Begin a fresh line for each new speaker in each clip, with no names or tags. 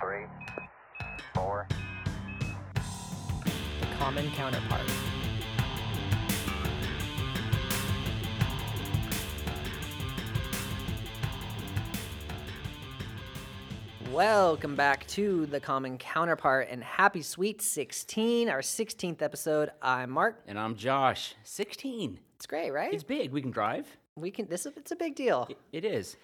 three, four.
The common counterpart. Welcome back to the common counterpart and happy sweet 16, our 16th episode. I'm Mark.
And I'm Josh. 16.
It's great, right?
It's big. We can drive.
we can. This is it's a big deal.
It- it is.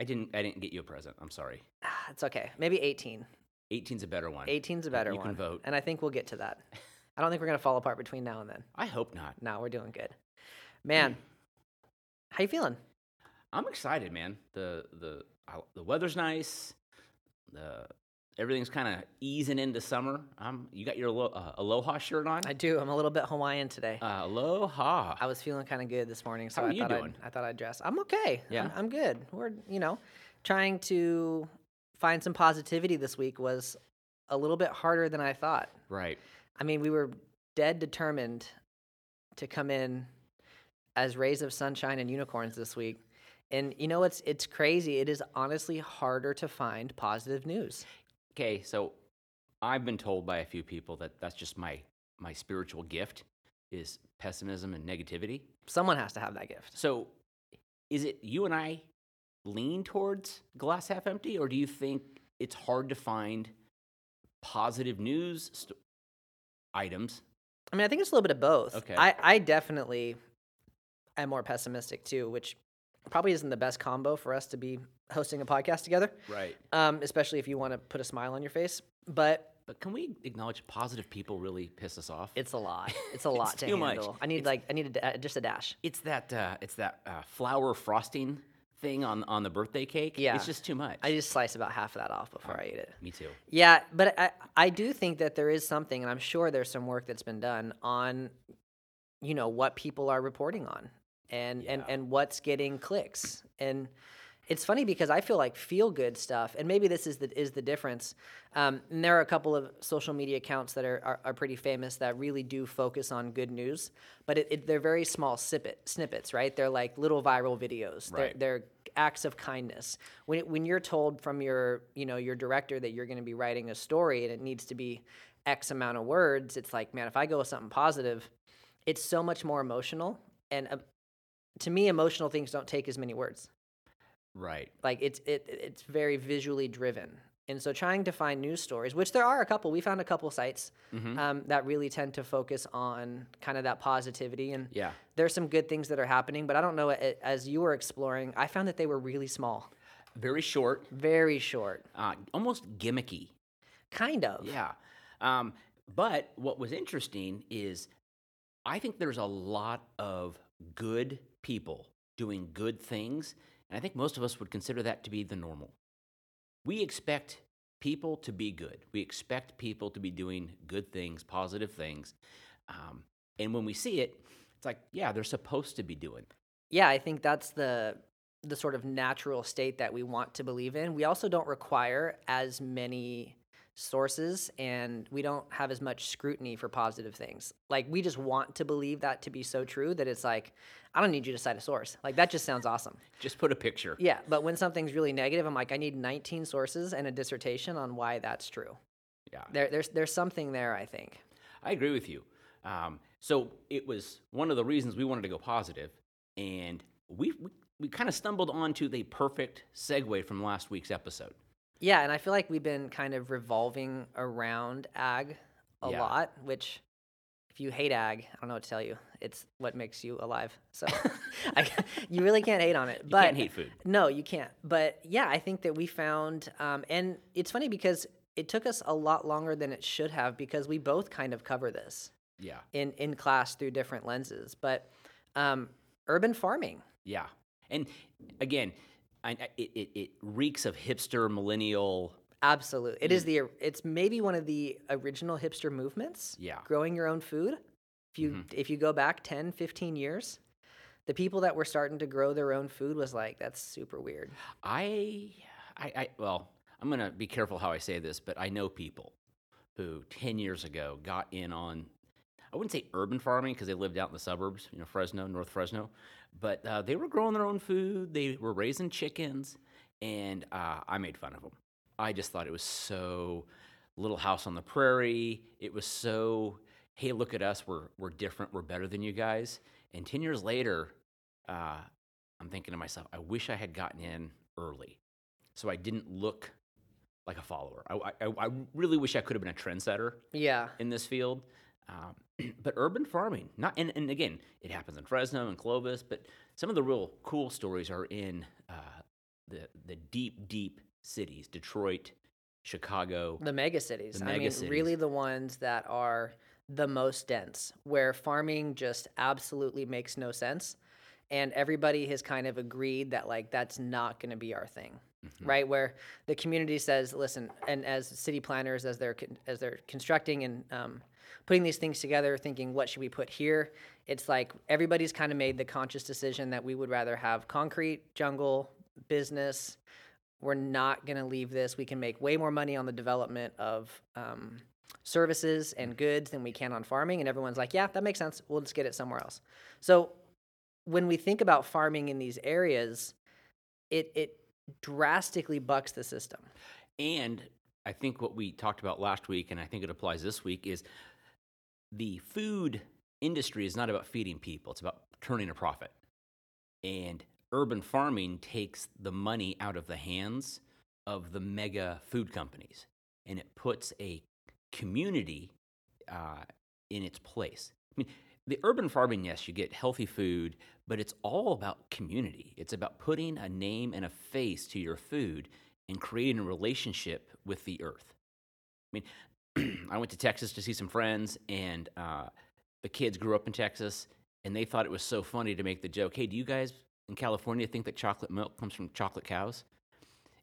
I didn't. I didn't get you a present. I'm sorry.
Ah, It's okay. Maybe 18.
18's a better one.
18's a better
you
one.
You can vote.
And I think we'll get to that. I don't think we're gonna fall apart between now and then.
I hope not.
No, we're doing good. Man, how you feeling?
I'm excited, man. The the I- the weather's nice. The everything's kind of easing into summer. Um, you got your alo- uh, aloha shirt on.
I do. I'm a little bit Hawaiian today.
Uh, aloha.
I was feeling kind of good this morning, so
How are
I
you
thought
doing?
I'd, I thought I'd dress. I'm okay.
Yeah?
I'm, I'm good. We're you know trying to find some positivity this week was a little bit harder than I thought.
right.
I mean, we were dead determined to come in as rays of sunshine and unicorns this week. And you know it's it's crazy. It is honestly harder to find positive news.
Okay. So I've been told by a few people that that's just my my spiritual gift is pessimism and negativity.
Someone has to have that gift.
So, is it you and I lean towards glass half empty, or do you think it's hard to find positive news st- items?
I mean, I think it's a little bit of both.
Okay.
I, I definitely am more pessimistic too, which probably isn't the best combo for us to be hosting a podcast together,
Right.
um, especially if you want to put a smile on your face. But
But can we acknowledge positive people really piss us off?
it's a lot. It's a lot to
too much.
handle. I need
It's-
like I need a, da- just a dash.
it's that uh, it's that uh, flour frosting thing on on the birthday cake.
Yeah.
it's just too much.
I just slice about half of that off before I eat it.
Me too.
Yeah, but I, I do think that there is something, and I'm sure there's some work that's been done on, you know, what people are reporting on, and and
Yeah.
and what's getting clicks. And it's funny because I feel like feel good stuff, and maybe this is the is the difference. Um, and there are a couple of social media accounts that are, are, are pretty famous that really do focus on good news, but it, it, they're very small snippet snippets, right? They're like little viral videos.
Right.
They're, they're acts of kindness. When when you're told from your you know your director that you're going to be writing a story and it needs to be X amount of words, it's like man, if I go with something positive, it's so much more emotional. And uh, to me, emotional things don't take as many words.
Right.
Like it's it it's very visually driven. And so trying to find news stories, which there are a couple, we found a couple sites
Mm-hmm.
um, that really tend to focus on kind of that positivity and
Yeah.
there's some good things that are happening, but I don't know. As you were exploring, I found that they were really small,
Very short.
very short,
Uh, almost gimmicky.
kind of.
Yeah. Um, but what was interesting is I think there's a lot of good people doing good things. And I think most of us would consider that to be the normal. We expect people to be good, we expect people to be doing good things, positive things. Um, and when we see it, it's like, yeah, they're supposed to be doing.
yeah, I think that's the the sort of natural state that we want to believe in. We also don't require as many sources and we don't have as much scrutiny for positive things. Like we just want to believe that to be so true that it's like I don't need you to cite a source. Like that just sounds awesome.
Just put a picture.
Yeah, but when something's really negative, I'm like I need 19 sources and a dissertation on why that's true.
Yeah.
There there's there's something there, I think.
I agree with you. Um, so it was one of the reasons we wanted to go positive, and we we, we kind of stumbled onto the perfect segue from last week's episode.
Yeah, and I feel like we've been kind of revolving around ag a
Yeah.
lot, which if you hate ag, I don't know what to tell you. It's what makes you alive. So I, you really can't hate on it.
You
but
can't hate food.
No, you can't. But yeah, I think that we found, um, and it's funny because it took us a lot longer than it should have because we both kind of cover this
Yeah,
in in class through different lenses. But um, urban farming,
yeah. And again, I, it, it it reeks of hipster millennial.
Absolutely. It is the it's maybe one of the original hipster movements.
Yeah.
Growing your own food. If you mm-hmm. if you go back 10, 15 years, the people that were starting to grow their own food was like that's super weird.
I, I, I well, I'm gonna be careful how I say this, but I know people who 10 years ago got in on. I wouldn't say urban farming because they lived out in the suburbs, you know, Fresno, North Fresno, but uh, they were growing their own food. They were raising chickens, and uh, I made fun of them. I just thought it was so Little House on the Prairie. It was so, hey, look at us, we're we're different, we're better than you guys. And ten years later, uh, I'm thinking to myself, I wish I had gotten in early, so I didn't look like a follower. I, I, I really wish I could have been a trendsetter
Yeah.
in this field. Um, but urban farming, not and, and again, it happens in Fresno and Clovis, but some of the real cool stories are in uh, the the deep, deep cities, Detroit, Chicago.
The mega cities.
The
I
mega
mean, really the ones that are the most dense, where farming just absolutely makes no sense. And everybody has kind of agreed that, like, that's not going to be our thing.
Mm-hmm.
Right, where the community says, "Listen," and as city planners, as they're con- as they're constructing and um, putting these things together, thinking, "What should we put here?" It's like everybody's kind of made the conscious decision that we would rather have concrete, jungle, business, we're not going to leave this. We can make way more money on the development of um, services and goods than we can on farming. And everyone's like, yeah, that makes sense. We'll just get it somewhere else. So when we think about farming in these areas, it, it drastically bucks the system.
And I think what we talked about last week, and I think it applies this week, is the food industry is not about feeding people, it's about turning a profit. And urban farming takes the money out of the hands of the mega food companies and it puts a community uh, in its place. I mean, the urban farming, yes, you get healthy food, but it's all about community. It's about putting a name and a face to your food and creating a relationship with the earth. I mean, I went to Texas to see some friends, and uh, the kids grew up in Texas, and they thought it was so funny to make the joke, "Hey, do you guys in California think that chocolate milk comes from chocolate cows?"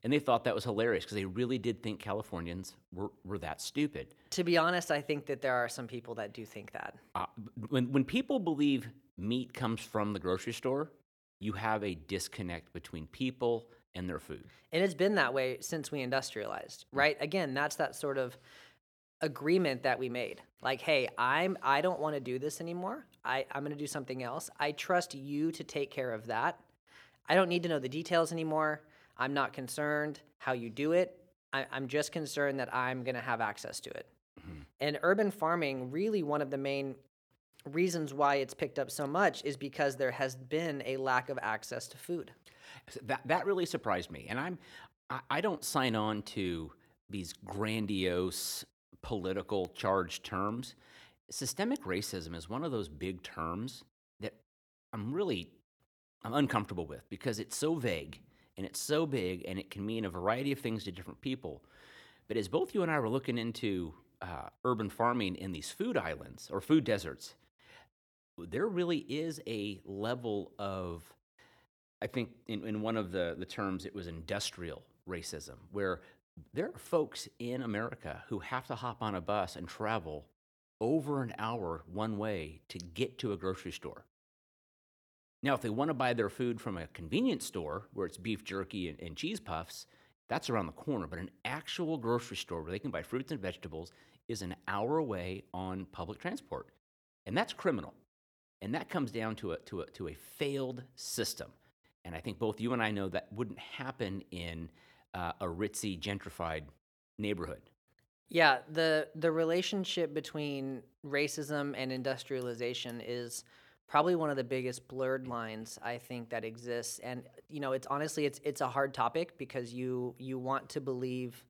And they thought that was hilarious because they really did think Californians were, were that stupid.
To be honest, I think that there are some people that do think that.
Uh, when when people believe meat comes from the grocery store, you have a disconnect between people and their food.
And it's been that way since we industrialized, right? Again, that's that sort of agreement that we made. Like, hey, I'm I don't want to do this anymore. I, I'm gonna do something else. I trust you to take care of that. I don't need to know the details anymore. I'm not concerned how you do it. I, I'm just concerned that I'm gonna have access to it. Mm-hmm. And urban farming, really one of the main reasons why it's picked up so much is because there has been a lack of access to food.
That that really surprised me, and I'm I, I don't sign on to these grandiose political charged terms. Systemic racism is one of those big terms that I'm really I'm uncomfortable with because it's so vague and it's so big and it can mean a variety of things to different people. But as both you and I were looking into uh, urban farming in these food islands or food deserts, there really is a level of I think in, in one of the, the terms it was industrial racism, where there are folks in America who have to hop on a bus and travel over an hour one way to get to a grocery store. Now, if they want to buy their food from a convenience store where it's beef jerky and, and cheese puffs, that's around the corner. But an actual grocery store where they can buy fruits and vegetables is an hour away on public transport. And that's criminal. And that comes down to a, to a, to a failed system. And I think both you and I know that wouldn't happen in uh, a ritzy, gentrified neighborhood.
Yeah, the the relationship between racism and industrialization is probably one of the biggest blurred lines I think that exists. And you know, it's honestly it's it's a hard topic because you you want to believe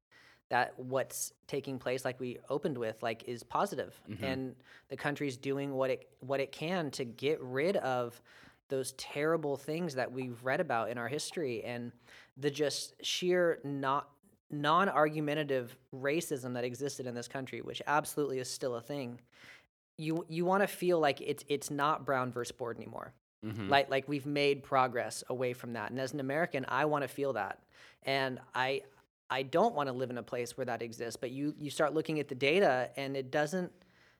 that what's taking place like we opened with like is positive and the country's doing what it what it can to get rid of those terrible things that we've read about in our history and the just sheer not non-argumentative racism that existed in this country which absolutely is still a thing. You you want to feel like it's it's not brown versus board anymore. Mm-hmm. Like like we've made progress away from that. And as an american i want to feel that. And i i don't want to live in a place where that exists but you you start looking at the data and it doesn't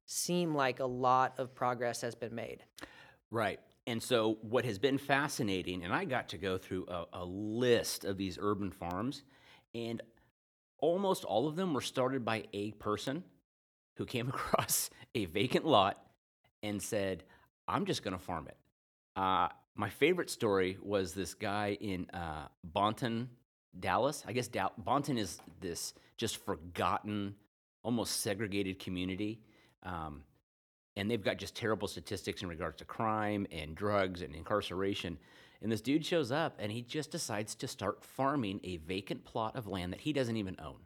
seem like a lot of progress has been made.
Right. And so, what has been fascinating, and I got to go through a, a list of these urban farms, and almost all of them were started by a person who came across a vacant lot and said, I'm just going to farm it. Uh, my favorite story was this guy in uh, Bonton, Dallas. I guess Dal- Bonton is this just forgotten, almost segregated community. Um, and they've got just terrible statistics in regards to crime and drugs and incarceration. And this dude shows up and he just decides to start farming a vacant plot of land that he doesn't even own.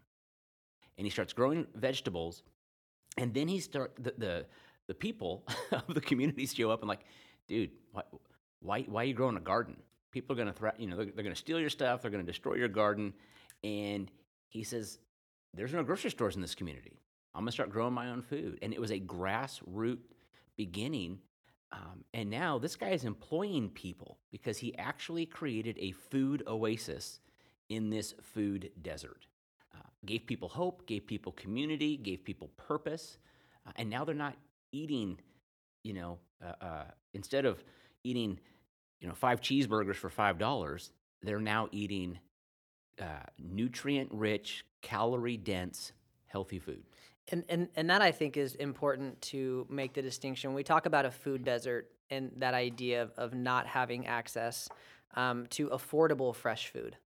And he starts growing vegetables. And then he start the the, the people of the community show up and like, dude, why why, why are you growing a garden? People are gonna threat, you know, they're, they're gonna steal your stuff. They're gonna destroy your garden. And he says, there's no grocery stores in this community. I'm gonna start growing my own food. And it was a grassroots beginning. Um, and now this guy is employing people because he actually created a food oasis in this food desert. Uh, gave people hope, gave people community, gave people purpose. Uh, and now they're not eating, you know, uh, uh, instead of eating, you know, five cheeseburgers for $5, they're now eating uh, nutrient rich, calorie dense, healthy food.
And, and and that I think is important to make the distinction. We talk about a food desert and that idea of, of not having access um, to affordable fresh food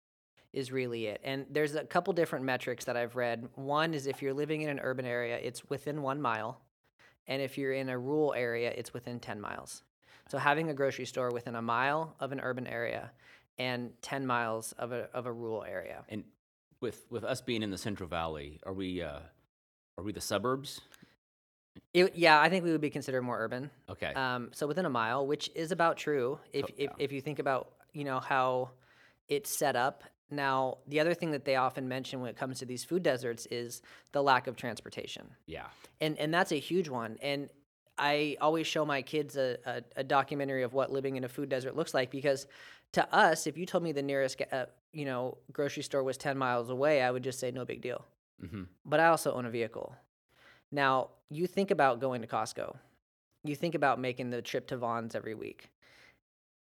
is really it. And there's a couple different metrics that I've read. One is if you're living in an urban area, it's within one mile, and if you're in a rural area, it's within ten miles. So having a grocery store within a mile of an urban area and ten miles of a of a rural area.
And with with us being in the Central Valley, are we uh, are we the suburbs?
It, yeah, I think we would be considered more urban.
Okay.
Um, so within a mile, which is about true if,
So-
if,
yeah.
if you think about you know how it's set up. Now, the other thing that they often mention when it comes to these food deserts is the lack of transportation,
yeah.
and and that's a huge one. And I always show my kids a, a, a documentary of what living in a food desert looks like because to us, if you told me the nearest uh, you know grocery store was ten miles away, I would just say no big deal
hmm
but I also own a vehicle. Now, you think about going to Costco. You think about making the trip to Vons every week.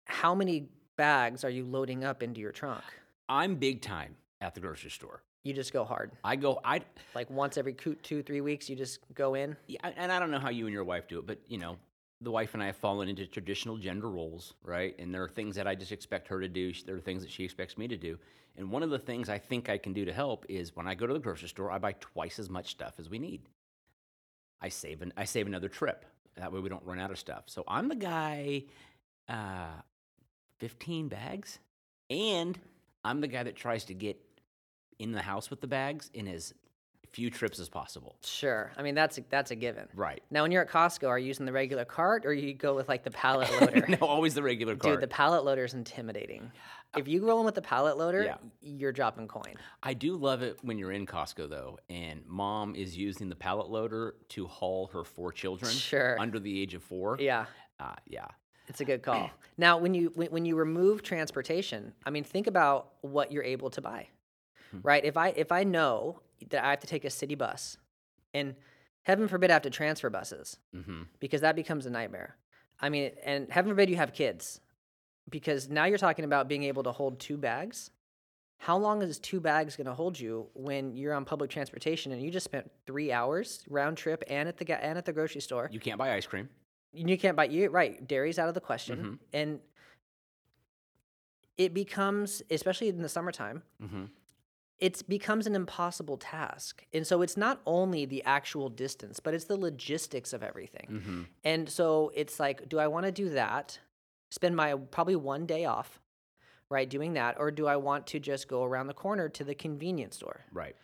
How many bags are you loading up into your trunk?
I'm big time at the grocery store.
You just go hard.
I go. I
Like once every two, three weeks, you just go in.
yeah, and I don't know how you and your wife do it, but you know, the wife and I have fallen into traditional gender roles, right? And there are things that I just expect her to do. There are things that she expects me to do. And one of the things I think I can do to help is when I go to the grocery store, I buy twice as much stuff as we need. I save an I save another trip. That way we don't run out of stuff. So I'm the guy, uh, 15 bags, and I'm the guy that tries to get in the house with the bags in as few trips as possible.
Sure. I mean, that's a, that's a given.
Right.
Now, when you're at Costco, are you using the regular cart or you go with like the pallet loader?
no, always the regular cart.
Dude, the pallet loader is intimidating. If you roll in with the pallet loader,
Yeah.
you're dropping coin.
I do love it when you're in Costco though, and mom is using the pallet loader to haul her four children
Sure.
under the age of four.
Yeah.
Uh, yeah.
It's a good call. now, when you when, when you remove transportation, I mean, think about what you're able to buy, right? If I if I know that I have to take a city bus, and heaven forbid I have to transfer buses
hmm
because that becomes a nightmare. I mean, and heaven forbid you have kids, because now you're talking about being able to hold two bags. How long is two bags going to hold you when you're on public transportation and you just spent three hours round trip and at the and at the grocery store?
You can't buy ice cream.
You can't buy you right dairy's out of the question
Mhm.
and it becomes especially in the summertime
hmm
it becomes an impossible task and so it's not only the actual distance but it's the logistics of everything
hmm
and so it's like do i want to do that spend my probably one day off right doing that or do i want to just go around the corner to the convenience store
Right.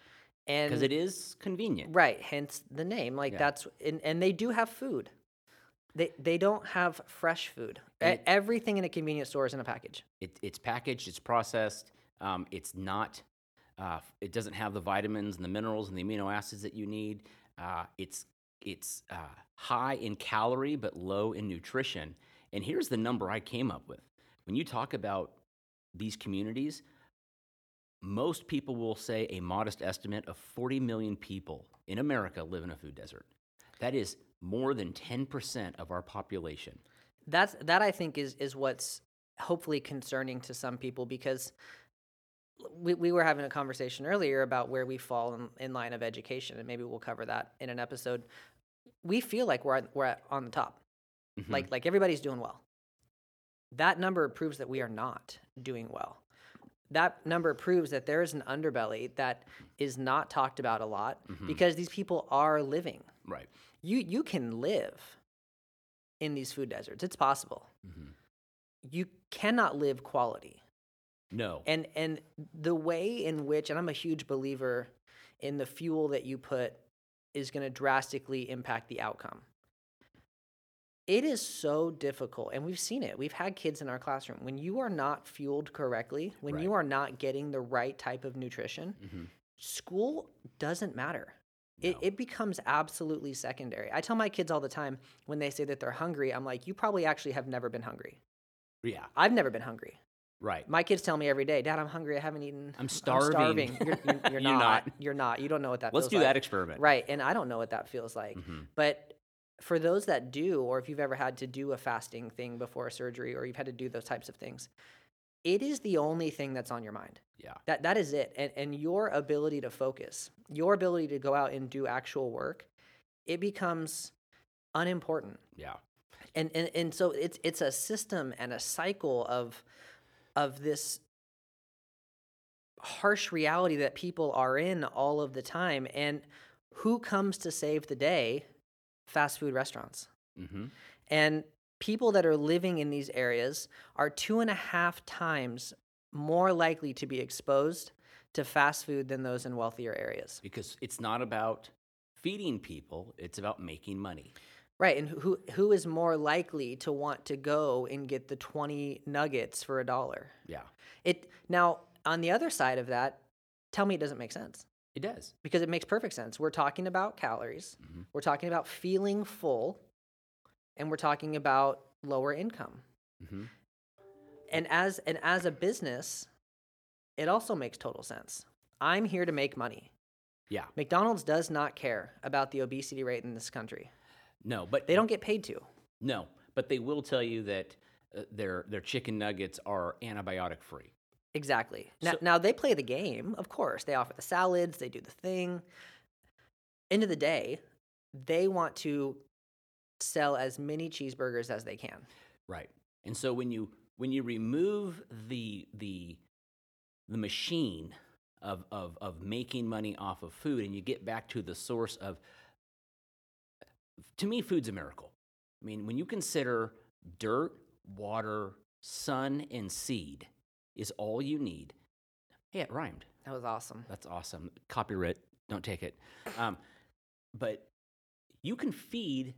and
Because it is convenient.
Right, hence the name. Like
Yeah.
that's and, and they do have food. They they don't have fresh food.
It-
Everything in a convenience store is in a package.
It, it's packaged. It's processed. Um, it's not. Uh, it doesn't have the vitamins and the minerals and the amino acids that you need. Uh, it's it's uh, high in calorie but low in nutrition. And here's the number I came up with. When you talk about these communities, most people will say a modest estimate of 40 million people in America live in a food desert. That is more than 10% of our population.
That's that I think is is what's hopefully concerning to some people because we, we were having a conversation earlier about where we fall in, in line of education and maybe we'll cover that in an episode. We feel like we're at, we're at, on the top.
Mhm.
Like like everybody's doing well. That number proves that we are not doing well. that number proves that there is an underbelly that is not talked about a lot because these people are living.
Right.
You you can live in these food deserts. It's possible. You cannot live quality.
No.
And and the way in which and I'm a huge believer in the fuel that you put is going to drastically impact the outcome. It is so difficult and we've seen it. We've had kids in our classroom when you are not fueled correctly, when you are not getting the right type of nutrition,
Mhm.
school doesn't matter. It, it becomes absolutely secondary. I tell my kids all the time when they say that they're hungry, I'm like, you probably actually have never been hungry.
Yeah.
I've never been hungry.
Right.
My kids tell me every day, Dad, I'm hungry. I haven't eaten.
I'm starving."
You're, you're, you're
You're
not.
not.
You're not. You don't know what that
Let's do
like.
that experiment.
Right. And I don't know what that feels like.
Mhm.
But for those that do, or if you've ever had to do a fasting thing before a surgery, or you've had to do those types of things, it is the only thing that's on your mind.
Yeah.
That that is it. And and your ability to focus, your ability to go out and do actual work, it becomes unimportant.
Yeah.
And and, and so it's it's a system and a cycle of of this harsh reality that people are in all of the time. And who comes to save the day? Fast food restaurants.
Mm-hmm.
And people that are living in these areas are two and a half times more likely to be exposed to fast food than those in wealthier areas.
Because it's not about feeding people; it's about making money.
Right, and who who is more likely to want to go and get the 20 nuggets for a dollar?
Yeah.
It now on the other side of that, tell me it doesn't make sense.
It does.
Because it makes perfect sense. We're talking about calories.
Mhm.
We're talking about feeling full and we're talking about lower income.
Mm-hmm.
and as and as a business it also makes total sense i'm here to make money
Yeah.
mcdonald's does not care about the obesity rate in this country
No, but
they don't get paid to.
No, but they will tell you that uh, their their chicken nuggets are antibiotic free.
exactly. Now,
So-
now they play the game of course. They offer the salads they do the thing. End of the day they want to sell as many cheeseburgers as they can.
Right. And so when you when you remove the the the machine of of of making money off of food and you get back to the source of to me food's a miracle. I mean, when you consider dirt, water, sun and seed is all you need. Hey, it rhymed.
that was awesome
That's awesome. Copyright, don't take it. Um, but you can feed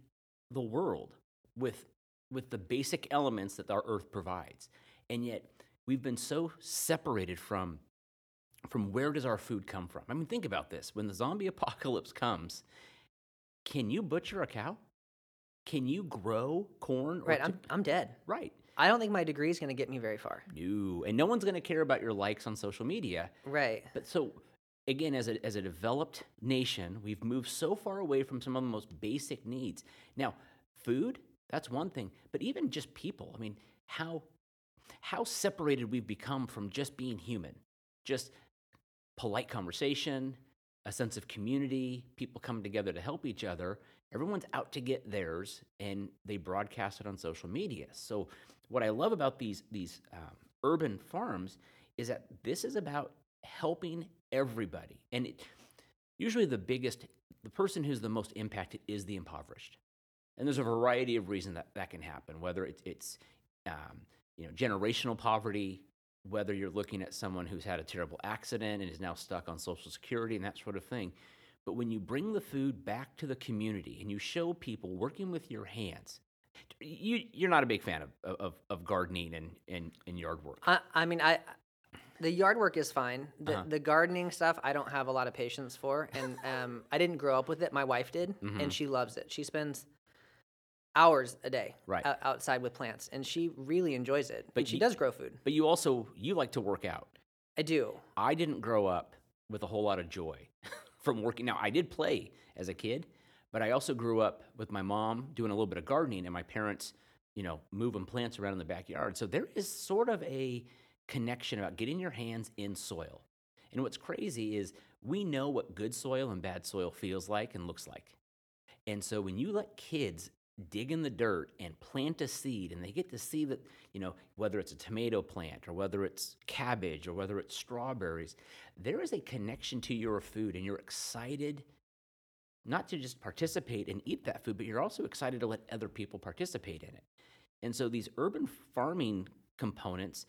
the world with with the basic elements that our earth provides, and yet we've been so separated from from where does our food come from? I mean, think about this: when the zombie apocalypse comes, can you butcher a cow? Can you grow corn? or
right I'm, I'm dead
right.
i don't think my degree is going to get me very far
No, and no one's going to care about your likes on social media.
right
But so again, as a as a developed nation, we've moved so far away from some of the most basic needs. Now, food, that's one thing, but even just people. I mean, how how separated we've become from just being human. Just polite conversation, a sense of community, people come together to help each other. Everyone's out to get theirs, and they broadcast it on social media. So, what I love about these these um, urban farms is that this is about helping everybody, and it, usually the biggest, the person who's the most impacted is the impoverished. And there's a variety of reasons that that can happen, whether it's, it's um, you know generational poverty, whether you're looking at someone who's had a terrible accident and is now stuck on Social Security and that sort of thing. But when you bring the food back to the community and you show people working with your hands, you, you're not a big fan of, of, of gardening and, and, and yard work.
I, I mean, I the yard work is fine. The
Uh-huh.
the gardening stuff, I don't have a lot of patience for, and um, I didn't grow up with it. My wife did,
Mhm.
and she loves it. She spends hours a day
Right.
ou- outside with plants, and she really enjoys it.
But
But she
you-
does grow food.
But you also you like to work out.
I do.
I didn't grow up with a whole lot of joy from working. Now, I did play as a kid, but I also grew up with my mom doing a little bit of gardening and my parents, you know, moving plants around in the backyard. So there is sort of a connection about getting your hands in soil. And what's crazy is we know what good soil and bad soil feels like and looks like. And so when you let kids dig in the dirt and plant a seed and they get to see that you know whether it's a tomato plant or whether it's cabbage or whether it's strawberries there is a connection to your food and you're excited not to just participate and eat that food but you're also excited to let other people participate in it. And so these urban farming components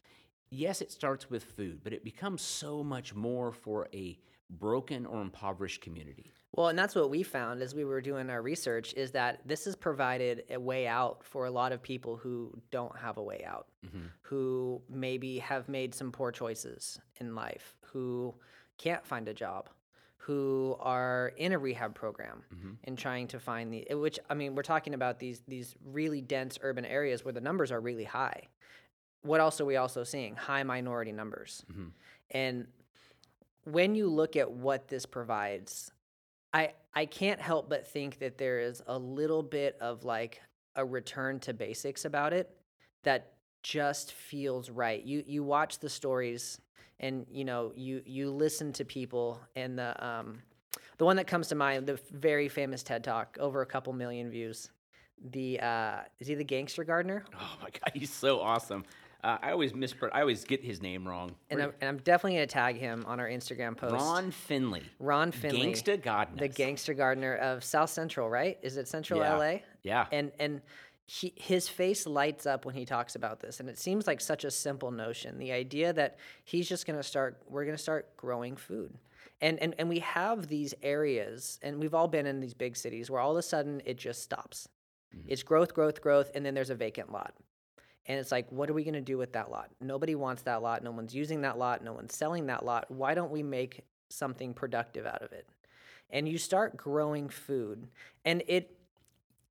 yes it starts with food but it becomes so much more for a broken or impoverished community
Well, and that's what we found as we were doing our research is that this has provided a way out for a lot of people who don't have a way out, mm-hmm. who maybe have made some poor choices in life, who can't find a job, who are in a rehab program mm-hmm. and trying to find the eh, which I mean, we're talking about these these really dense urban areas where the numbers are really high. What else are we also seeing? High minority numbers. Mm-hmm. And when you look at what this provides, I I can't help but think that there is a little bit of like a return to basics about it that just feels right. You you watch the stories and you know you you listen to people and the um the one that comes to mind the very famous TED talk over a couple million views. The uh is he the gangster gardener?
oh my god he's so awesome uh, i always mispron i always get his name wrong
And I'm, and I'm definitely gonna tag him on our Instagram post.
ron finley
Ron Finley,
gangsta godness
the gangster gardener of South Central, right? Is it Central
Yeah.
LA?
yeah
And and he, his face lights up when he talks about this, and it seems like such a simple notion. The idea that he's just going to start, we're going to start growing food, and and and we have these areas, and we've all been in these big cities where all of a sudden it just stops. It's growth, growth, growth, and then there's a vacant lot. And it's like, what are we going to do with that lot? Nobody wants that lot. No one's using that lot. No one's selling that lot. Why don't we make something productive out of it? And you start growing food. And it,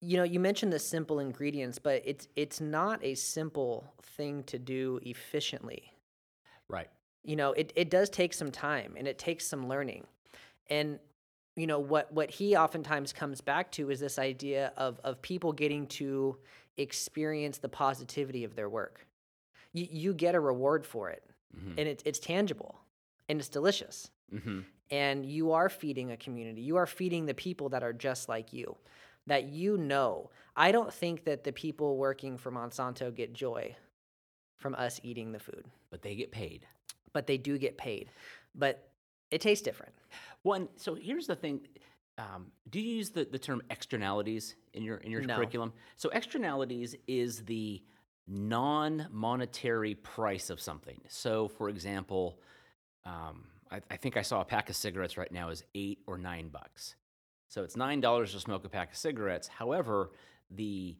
you know, you mentioned the simple ingredients, but it's it's not a simple thing to do efficiently.
right
You know, it, it does take some time and it takes some learning. And you know what what he oftentimes comes back to is this idea of of people getting to experience the positivity of their work. You you get a reward for it,
Mhm.
and it's it's tangible, and it's delicious.
hmm
And you are feeding a community. You are feeding the people that are just like you, that you know. I don't think that the people working for Monsanto get joy from us eating the food,
but they get paid
but they do get paid. But it tastes different.
One. So here's the thing. Um, do you use the, the term externalities in your in your
No.
curriculum? So externalities is the non-monetary price of something. So, for example, um, I, I think I saw a pack of cigarettes right now is eight or nine bucks. So it's nine dollars to smoke a pack of cigarettes. However, the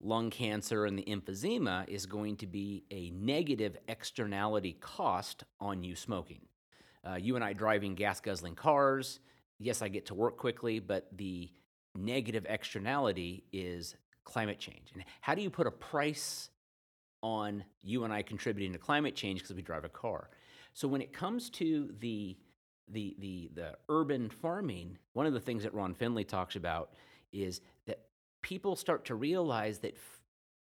lung cancer and the emphysema is going to be a negative externality cost on you smoking. Uh, you and I driving gas guzzling cars. Yes, I get to work quickly, but the negative externality is climate change. And how do you put a price on you and I contributing to climate change because we drive a car? So when it comes to the the the the urban farming, one of the things that Ron Finley talks about is that people start to realize that f-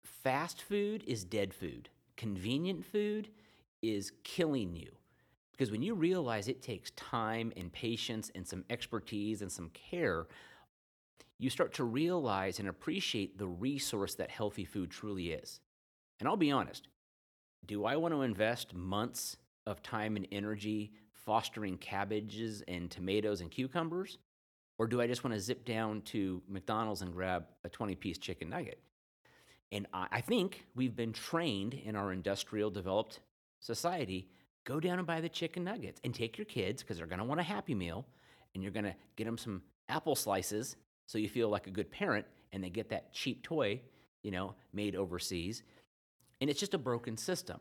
fast food is dead food. Convenient food is killing you. Because when you realize it takes time and patience and some expertise and some care, you start to realize and appreciate the resource that healthy food truly is. And I'll be honest, do I want to invest months of time and energy fostering cabbages and tomatoes and cucumbers? Or do I just want to zip down to McDonald's and grab a 20 piece chicken nugget? And I, I think we've been trained in our industrial developed society go down and buy the chicken nuggets and take your kids because they're going to want a happy meal and you're going to get them some apple slices so you feel like a good parent and they get that cheap toy, you know, made overseas. And it's just a broken system.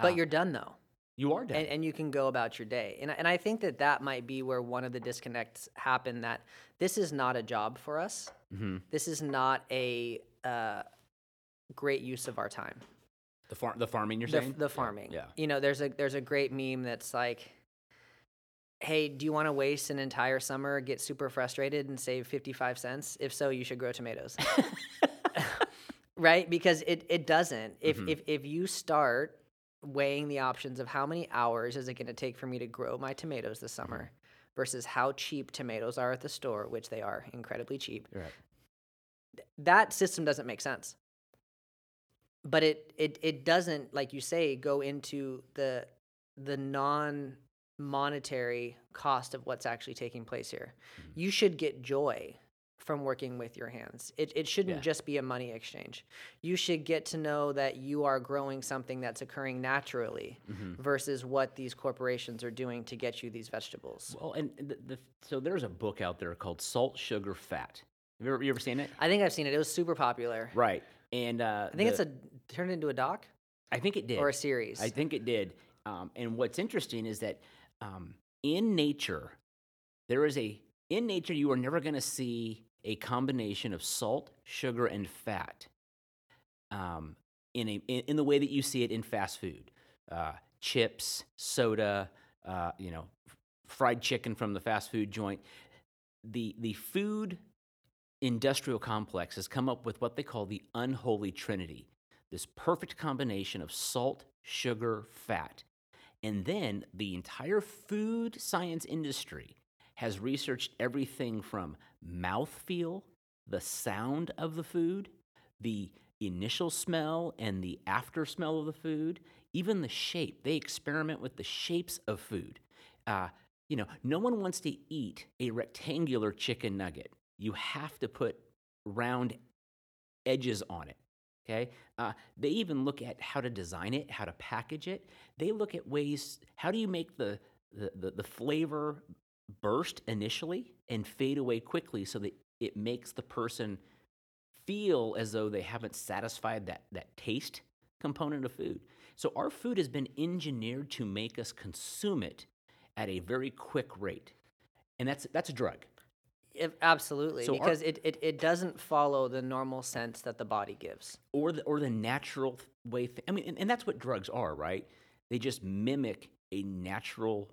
But
Ah,
you're done though.
you are done.
and, and you can go about your day. And, I- and I think that that might be where one of the disconnects happen that this is not a job for us.
hmm
This is not a uh, great use of our time.
The farm, the farming you're
the,
saying?
the farming.
Yeah.
You know, there's a there's a great meme that's like, "Hey, do you want to waste an entire summer, get super frustrated, and save 55 cents? If so, you should grow tomatoes." right? Because it it doesn't. If
Mhm.
if if you start weighing the options of how many hours is it going to take for me to grow my tomatoes this summer versus how cheap tomatoes are at the store, which they are incredibly cheap.
Right.
th- that system doesn't make sense. But it it it doesn't, like you say, go into the the non monetary cost of what's actually taking place here. Mm-hmm. You should get joy from working with your hands. It, it shouldn't
Yeah.
just be a money exchange. You should get to know that you are growing something that's occurring naturally mm-hmm. versus what these corporations are doing to get you these vegetables.
Well, and the, the, so there's a book out there called Salt, Sugar, Fat. Have you ever, you ever seen it?
I think I've seen it. It was super popular.
Right. And uh,
I think
the-
it's a turned into a doc
I think it did.
or a series.
I think it did. Um, and what's interesting is that um, in nature, there is a in nature you are never going to see a combination of salt, sugar, and fat um, in a in, in the way that you see it in fast food, uh, chips, soda, uh, you know, fried chicken from the fast food joint. The the food industrial complex has come up with what they call the unholy trinity this perfect combination of salt, sugar, fat. And then the entire food science industry has researched everything from mouthfeel, the sound of the food, the initial smell and the after smell of the food, even the shape. They experiment with the shapes of food. Uh, you know, no one wants to eat a rectangular chicken nugget. You have to put round edges on it. Okay. Uh, they even look at how to design it, how to package it. They look at ways. How do you make the the, the, the flavor burst initially and fade away quickly so that it makes the person feel as though they haven't satisfied that that taste component of food. So our food has been engineered to make us consume it at a very quick rate, and that's that's a drug.
If, absolutely,
So our-
because it, it, it doesn't follow the normal sense that the body gives.
or the or the natural way. Th- I mean, and, and that's what drugs are, right? They just mimic a natural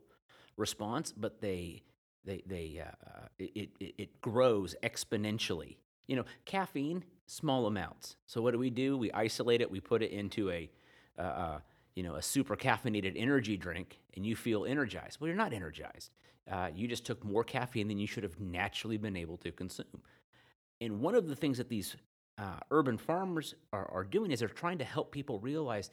response, but they they they uh, it, it it grows exponentially. You know, caffeine, small amounts. So what do we do? We isolate it. We put it into a uh, uh, you know a super caffeinated energy drink, and you feel energized. Well, you're not energized. Uh, you just took more caffeine than you should have naturally been able to consume. And one of the things that these uh, urban farmers are, are doing is they're trying to help people realize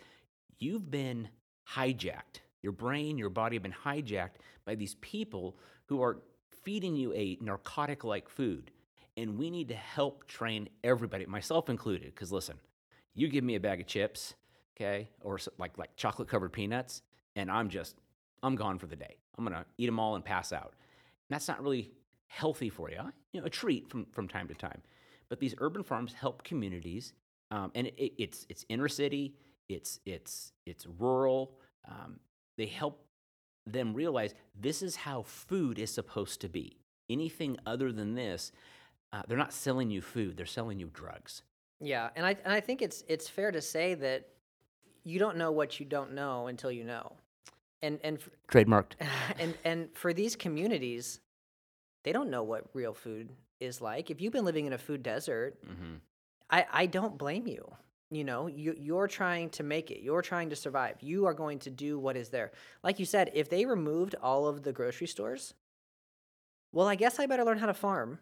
you've been hijacked. Your brain, your body have been hijacked by these people who are feeding you a narcotic like food. And we need to help train everybody, myself included, because listen, you give me a bag of chips, okay, or like, like chocolate covered peanuts, and I'm just, I'm gone for the day. I'm gonna eat them all and pass out. And that's not really healthy for you. You know, a treat from, from time to time. But these urban farms help communities, um, and it, it's it's inner city, it's it's it's rural. Um, they help them realize this is how food is supposed to be. Anything other than this, uh, they're not selling you food; they're selling you drugs.
Yeah, and I and I think it's it's fair to say that you don't know what you don't know until you know, and and f-
Trademarked.
and and for these communities, they don't know what real food is like. If you've been living in a food desert,
hmm
I I don't blame you. You know, you you're trying to make it. You're trying to survive. You are going to do what is there. Like you said, if they removed all of the grocery stores, well, I guess I better learn how to farm.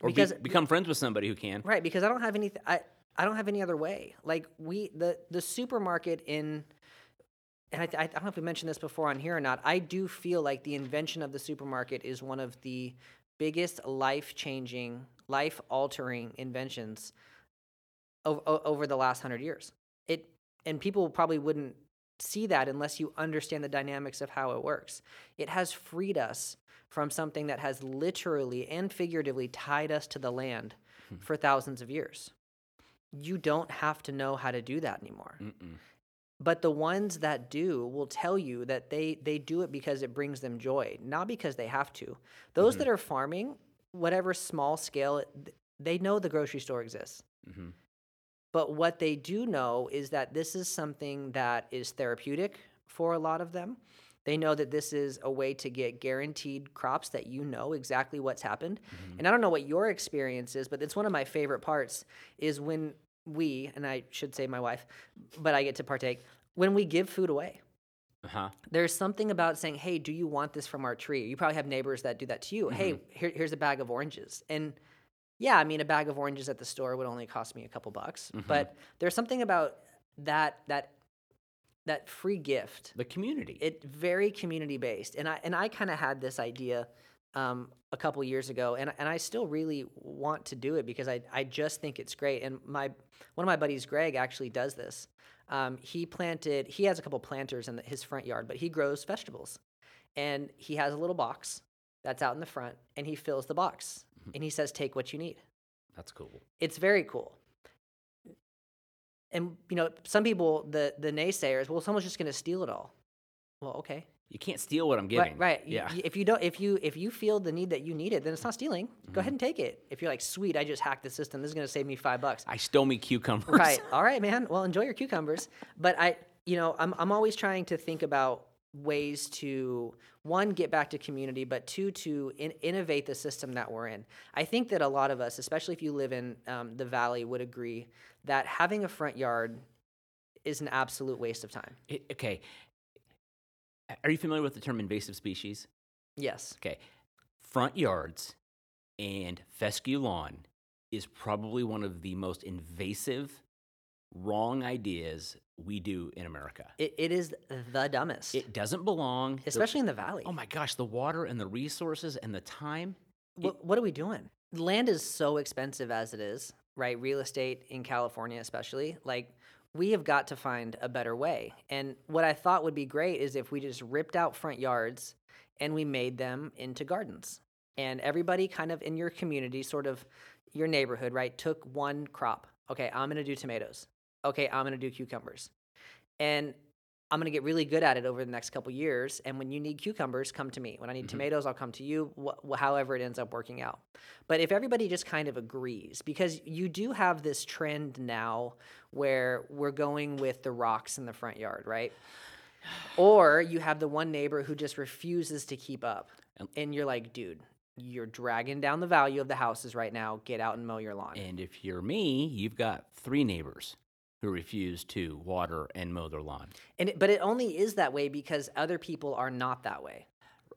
Or
Because-
be, become friends with somebody who can.
Right, because I don't have any I I don't have any other way. Like we the the supermarket in and I, I don't know if we mentioned this before on here or not. I do feel like the invention of the supermarket is one of the biggest life changing, life altering inventions over, over the last hundred years. It and people probably wouldn't see that unless you understand the dynamics of how it works. It has freed us from something that has literally and figuratively tied us to the land hmm. for thousands of years. You don't have to know how to do that anymore.
Mm-mm.
But the ones that do will tell you that they they do it because it brings them joy, not because they have to. Those that are farming, whatever small scale, they know the grocery store exists.
Mhm.
But what they do know is that this is something that is therapeutic for a lot of them. They know that this is a way to get guaranteed crops that you know exactly what's happened. And I don't know what your experience is, but it's one of my favorite parts is when we, and I should say my wife, but I get to partake, when we give food away.
Uh-huh.
There's something about saying, "Hey, do you want this from our tree?" You probably have neighbors that do that to you. Hey, here, here's a bag of oranges, and yeah, I mean, a bag of oranges at the store would only cost me a couple bucks,
Mm-hmm.
but there's something about that that that free gift.
The community.
It very community based, and I and I kind of had this idea um, a couple years ago, and and I still really want to do it because I I just think it's great. And my one of my buddies, Greg, actually does this. Um, he planted. He has a couple planters in the, his front yard, but he grows vegetables, and he has a little box that's out in the front, and he fills the box, and he says, "Take what you need."
That's cool.
it's very cool. And you know, some people, the the naysayers, well, someone's just going to steal it all. Well, okay,
You can't steal what I'm giving.
right, right.
Yeah.
If you don't, if you if you feel the need that you need it, then it's not stealing.
Mm-hmm.
Go ahead and take it. If you're like, sweet, I just hacked the system. This is going to save me five bucks.
I stole me cucumbers.
Right. All right, man. Well, enjoy your cucumbers. But I, you know, I'm I'm always trying to think about ways to one get back to community, but two to in, innovate the system that we're in. I think that a lot of us, especially if you live in um, the valley, would agree that having a front yard is an absolute waste of time.
It- okay. Are you familiar with the term invasive species?
Yes.
Okay. Front yards and fescue lawn is probably one of the most invasive, wrong ideas we do in America.
It, it is the dumbest,
It doesn't belong. The-
especially in the valley.
oh my gosh, the water and the resources and the time.
what, what are we doing? Land is so expensive as it is, right? Real estate in California, especially. Like, we have got to find a better way. And what I thought would be great is if we just ripped out front yards and we made them into gardens. And everybody kind of in your community, sort of your neighborhood, right, took one crop. Okay, I'm going to do tomatoes. Okay, I'm going to do cucumbers. And I'm going to get really good at it over the next couple years. And when you need cucumbers, come to me. When I need mm-hmm. tomatoes, I'll come to you, wh- however it ends up working out. But if everybody just kind of agrees, because you do have this trend now where we're going with the rocks in the front yard, right? Or you have the one neighbor who just refuses to keep up. And you're like, dude, you're dragging down the value of the houses right now. Get out and mow your lawn.
And if you're me, you've got three neighbors who refuse to water and mow their lawn.
And it, but it only is that way because other people are not that way.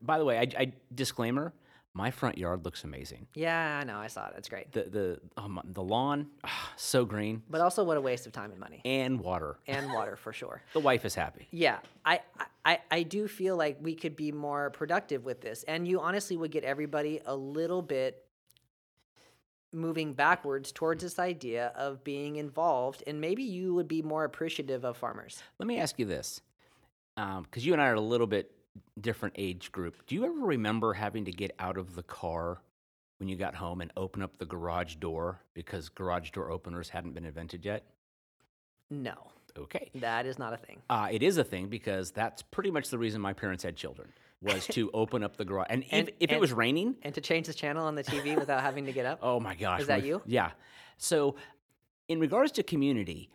By the way, I, I disclaimer: my front yard looks amazing.
Yeah, I know. I saw it. It's great.
The the um, the lawn, ah, so green,
But also, what a waste of time and money
and water.
and water for sure.
The wife is happy.
Yeah, I, I, I do feel like we could be more productive with this, and you honestly would get everybody a little bit moving backwards towards this idea of being involved, and maybe you would be more appreciative of farmers.
Let me ask you this, because you and I are a little bit different age group. Do you ever remember having to get out of the car when you got home and open up the garage door because garage door openers hadn't been invented yet?
No,
Okay.
that is not a thing.
Uh, it is a thing because that's pretty much the reason my parents had children was to open up the garage. And,
And-
if, if it was raining,
And to change the channel on the TV without having to get up.
oh my gosh.
Is that you?
Yeah. So, in regards to community,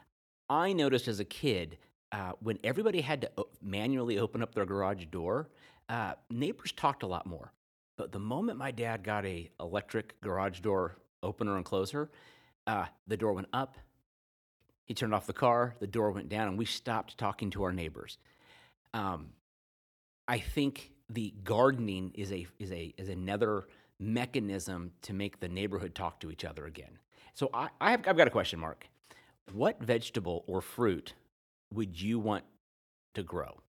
I noticed as a kid uh, when everybody had to o- manually open up their garage door, uh, neighbors talked a lot more. But the moment my dad got a electric garage door opener and closer, uh, the door went up. He turned off the car. The door went down, and we stopped talking to our neighbors. Um, I think the gardening is a is a is another mechanism to make the neighborhood talk to each other again. So I, I have I've got a question, Mark. What vegetable or fruit would you want to grow?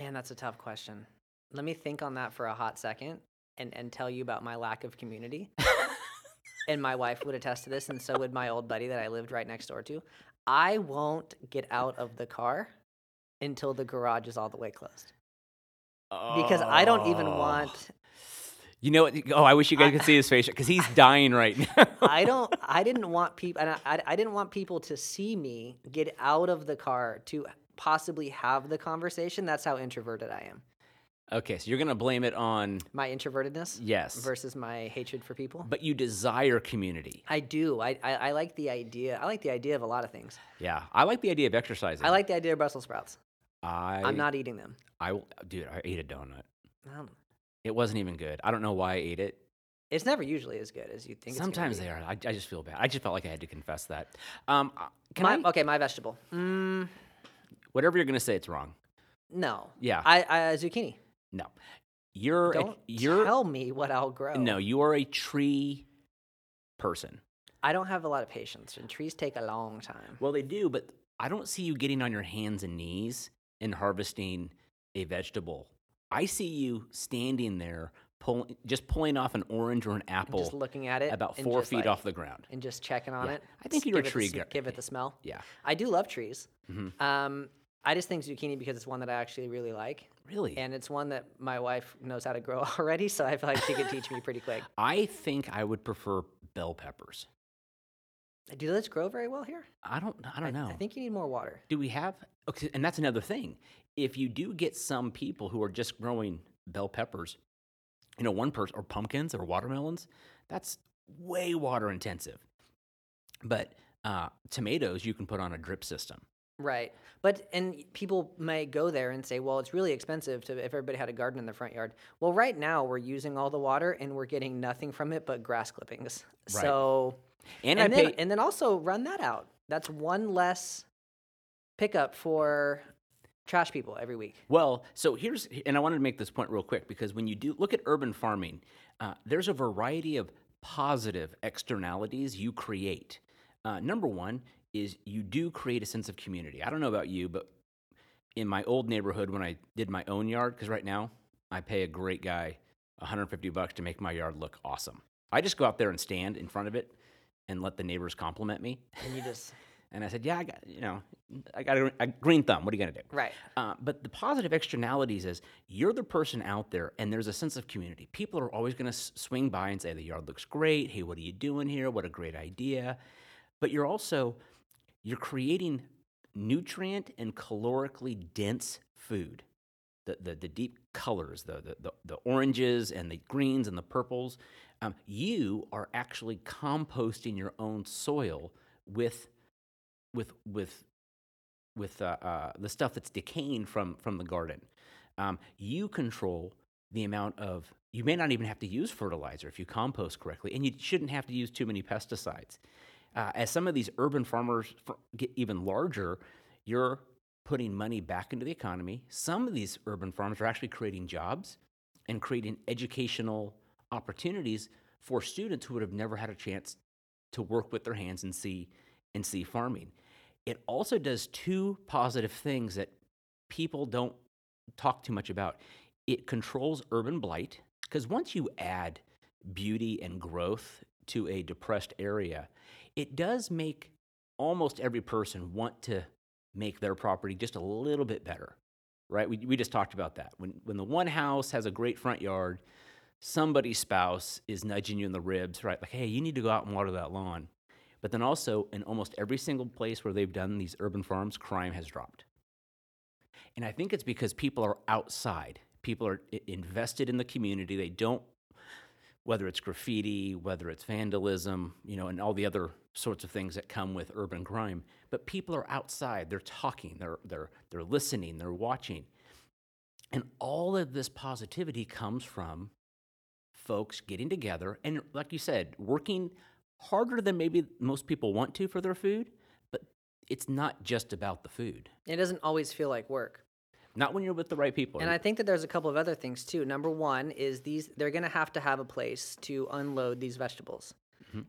Man, that's a tough question. Let me think on that for a hot second and, and tell you about my lack of community. and my wife would attest to this, and so would my old buddy that I lived right next door to. I won't get out of the car until the garage is all the way closed. Because I don't even
Oh.
want
You know what? Oh, I wish you guys could see his face because he's dying right now.
I don't I didn't want people and I, I, didn't want people to see me get out of the car to possibly have the conversation. That's how introverted I am.
okay, so you're gonna blame it on
My introvertedness
yes,
versus my hatred for people.
but you desire community.
I do. I, I, I like the idea. I like the idea of a lot of things.
Yeah, I like the idea of exercising.
I like the idea of Brussels sprouts.
I
I'm not eating them.
I will- dude, I ate a donut.
Don't-
It wasn't even good. I don't know why I ate it.
It's never usually as good as you think.
Sometimes they are. I, I just feel bad. I just felt like I had to confess that. Um, can
My,
I?
okay, my vegetable. Mm,
Whatever you're gonna say, it's wrong.
no.
Yeah.
I, I zucchini.
No. you're
Don't
you're
tell me what I'll grow.
no, you are a tree person.
I don't have a lot of patience, and trees take a long time.
Well, they do, but I don't see you getting on your hands and knees and harvesting a vegetable. I see you standing there, pulling, just pulling off an orange or an
And
apple
just looking at it
about four feet
like-
off the ground.
and just checking on
Yeah.
it.
I think you're a tree guy.
Give it the smell.
Yeah,
I do love trees.
Mhm.
Um, I just think zucchini because it's one that I actually really like,
really.
and it's one that my wife knows how to grow already. So I feel like she could teach me pretty quick.
I think I would prefer bell peppers.
Do those grow very well here?
I don't. I don't know.
I think you need more water.
Do we have? Okay, and that's another thing. If you do get some people who are just growing bell peppers, you know, one person or pumpkins or watermelons, that's way water intensive. But uh, tomatoes you can put on a drip system.
Right. But and people may go there and say, well, it's really expensive to if everybody had a garden in their front yard. Well, right now we're using all the water and we're getting nothing from it but grass clippings.
Right.
So
And,
and
I
then
pay.
and then also run that out. That's one less pickup for trash people every week.
Well, so here's, and I wanted to make this point real quick because when you do look at urban farming, uh, there's a variety of positive externalities you create. Uh, number one is you do create a sense of community. I don't know about you, but in my old neighborhood when I did my own yard, because right now I pay a great guy 150 bucks to make my yard look awesome. I just go out there and stand in front of it and let the neighbors compliment me.
And you just
And I said, "Yeah, I got you know, I got a, a green thumb. What are you gonna do?"
right.
Uh, but the positive externalities is you're the person out there, and there's a sense of community. People are always going to s- swing by and say the yard looks great. Hey, what are you doing here? What a great idea! But you're also you're creating nutrient and calorically dense food. The, the, the deep colors, the, the, the, the oranges and the greens and the purples, um, you are actually composting your own soil with, with, with with uh, uh, the stuff that's decaying from from the garden. Um, you control the amount of. You may not even have to use fertilizer if you compost correctly, and you shouldn't have to use too many pesticides. Uh, as some of these urban farmers get even larger, you're putting money back into the economy. Some of these urban farms are actually creating jobs and creating educational opportunities for students who would have never had a chance to work with their hands and see and see farming. It also does two positive things that people don't talk too much about. It controls urban blight because once you add beauty and growth to a depressed area, it does make almost every person want to make their property just a little bit better. Right? We, we just talked about that. When when the one house has a great front yard, somebody's spouse is nudging you in the ribs, right? Like, hey, you need to go out and water that lawn. But then also, in almost every single place where they've done these urban farms, crime has dropped. And I think it's because people are outside. People are invested in the community. They don't, whether it's graffiti, whether it's vandalism, you know, and all the other sorts of things that come with urban crime. But people are outside. They're talking. They're they're they're listening. They're watching. And all of this positivity comes from folks getting together and, like you said, working harder than maybe most people want to for their food. But it's not just about the food.
It doesn't always feel like work.
Not when you're with the right people.
And I think that there's a couple of other things too. Number one is these they're going to have to have a place to unload these vegetables.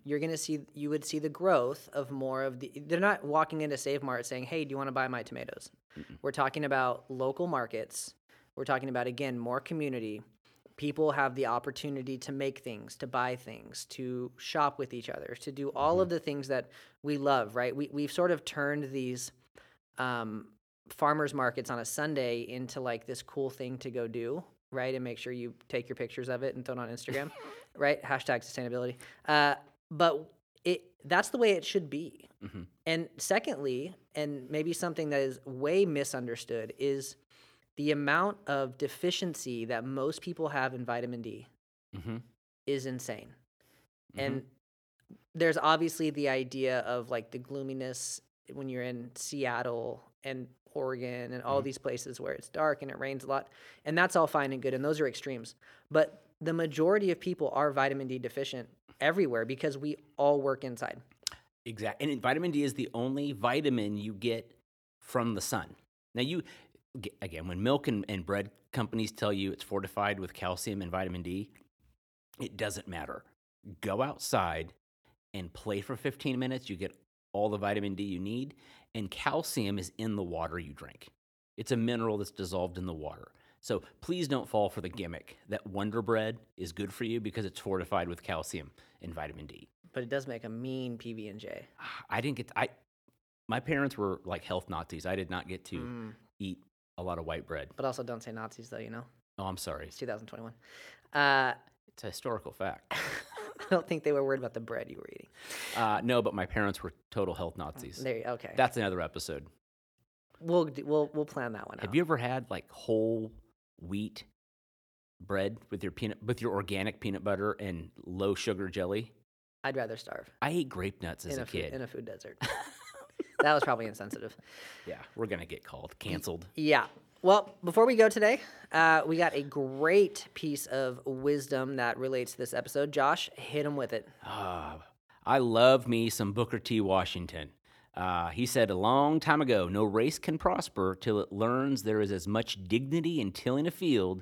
You're going to see you would see the growth of more of the they're not walking into Save Mart saying, "Hey, do you want to buy my tomatoes?" We're talking about local markets. We're talking about again more community. People have the opportunity to make things, to buy things, to shop with each other, to do all of the things that we love, right? We we've sort of turned these um, farmers markets on a Sunday into like this cool thing to go do, right? And make sure you take your pictures of it and throw it on Instagram, right? Hashtag sustainability. Uh, but it that's the way it should be.
Mhm.
And secondly, and maybe something that is way misunderstood is the amount of deficiency that most people have in vitamin D
Mhm.
is insane.
Mm-hmm.
And there's obviously the idea of like the gloominess when you're in Seattle and Oregon and all mm-hmm. these places where it's dark and it rains a lot. And that's all fine and good. And those are extremes. But the majority of people are vitamin D deficient everywhere because we all work inside.
Exactly. And vitamin D is the only vitamin you get from the sun. Now you again, when milk and, and bread companies tell you it's fortified with calcium and vitamin D, it doesn't matter. Go outside and play for 15 minutes. You get all the vitamin D you need, and calcium is in the water you drink. It's a mineral that's dissolved in the water. So please don't fall for the gimmick that Wonder Bread is good for you because it's fortified with calcium and vitamin D.
But it does make a mean PB and J.
I didn't get I my parents were like health Nazis. I did not get to
Mm.
eat a lot of white bread.
But also, don't say Nazis though. You know,
Oh, I'm sorry.
it's 2021. Uh,
It's a historical fact.
I don't think they were worried about the bread you were eating.
Uh, no, but my parents were total health Nazis.
There, you- okay.
That's another episode.
we'll we'll we'll plan that one out.
Have you ever had like whole wheat bread with your peanut with your organic peanut butter and low sugar jelly?
I'd rather starve
I ate grape nuts as
in
a,
a, food,
kid.
in a food desert. that was probably insensitive.
yeah, we're gonna get called canceled.
Yeah. Well, before we go today, uh, we got a great piece of wisdom that relates to this episode. Josh, hit him with it.
Ah, I love me some Booker T. Washington. Uh, he said a long time ago, no race can prosper till it learns there is as much dignity in tilling a field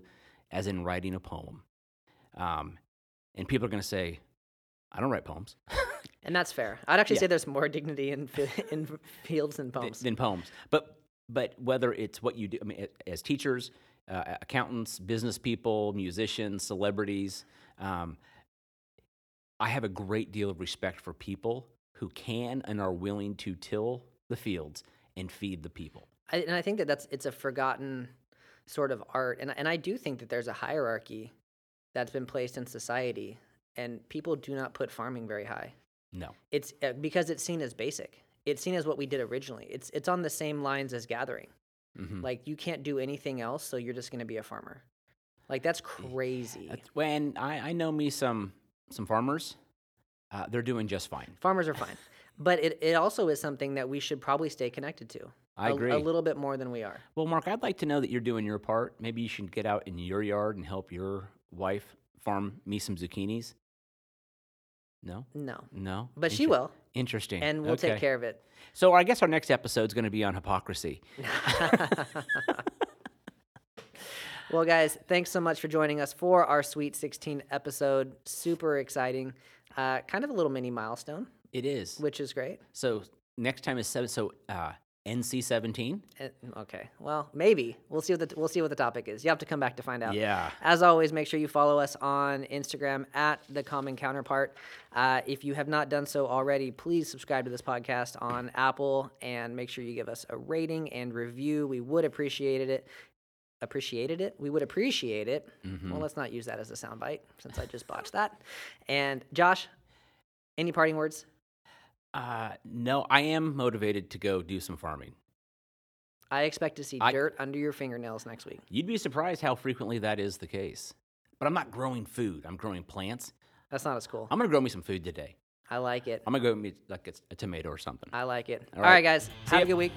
as in writing a poem. Um, and people are going to say, I don't write poems
And that's fair. I'd actually
Yeah.
say there's more dignity in in fields than
th-
poems.
than poems. But, but whether it's what you do, I mean, as teachers, uh, accountants, business people, musicians, celebrities, um, I have a great deal of respect for people who can and are willing to till the fields and feed the people.
I, and I think that that's it's a forgotten sort of art, and and I do think that there's a hierarchy that's been placed in society, and people do not put farming very high.
No.
It's uh, because it's seen as basic. It's seen as what we did originally. It's it's on the same lines as gathering.
Mhm.
Like you can't do anything else, so you're just going to be a farmer. Like that's crazy.
When I, I know me some some farmers, uh, they're doing just fine.
Farmers are fine, but it, it also is something that we should probably stay connected to.
I
a,
agree.
a little bit more than we are.
Well, Mark, I'd like to know that you're doing your part. Maybe you should get out in your yard and help your wife farm me some zucchinis. No,
No,
no,
but she will,
Interesting.
and we'll take care of it.
So I guess our next episode is going to be on hypocrisy.
well, guys, thanks so much for joining us for our Sweet 16 episode. Super exciting. Uh, kind of a little mini milestone,
It is.
which is great.
So next time is seven. So uh, NC seventeen.
Uh, Okay, well, maybe we'll see what the we'll see what the topic is. You have to come back to find out.
Yeah.
As always, make sure you follow us on Instagram at the Common Counterpart. Uh, if you have not done so already, please subscribe to this podcast on Apple and make sure you give us a rating and review. We would appreciate it. Appreciated it. We would appreciate it.
Mm-hmm.
Well, let's not use that as a soundbite since I just botched that. And Josh, any parting words?
Uh, no, I am motivated to go do some farming.
I expect to see
I-
dirt under your fingernails next week.
You'd be surprised how frequently that is the case. But I'm not growing food. I'm growing plants.
That's not as cool.
I'm gonna grow me some food today.
I like it.
I'm gonna go me like a, a tomato or something.
I like it.
All
right, guys.
See
Have a good week.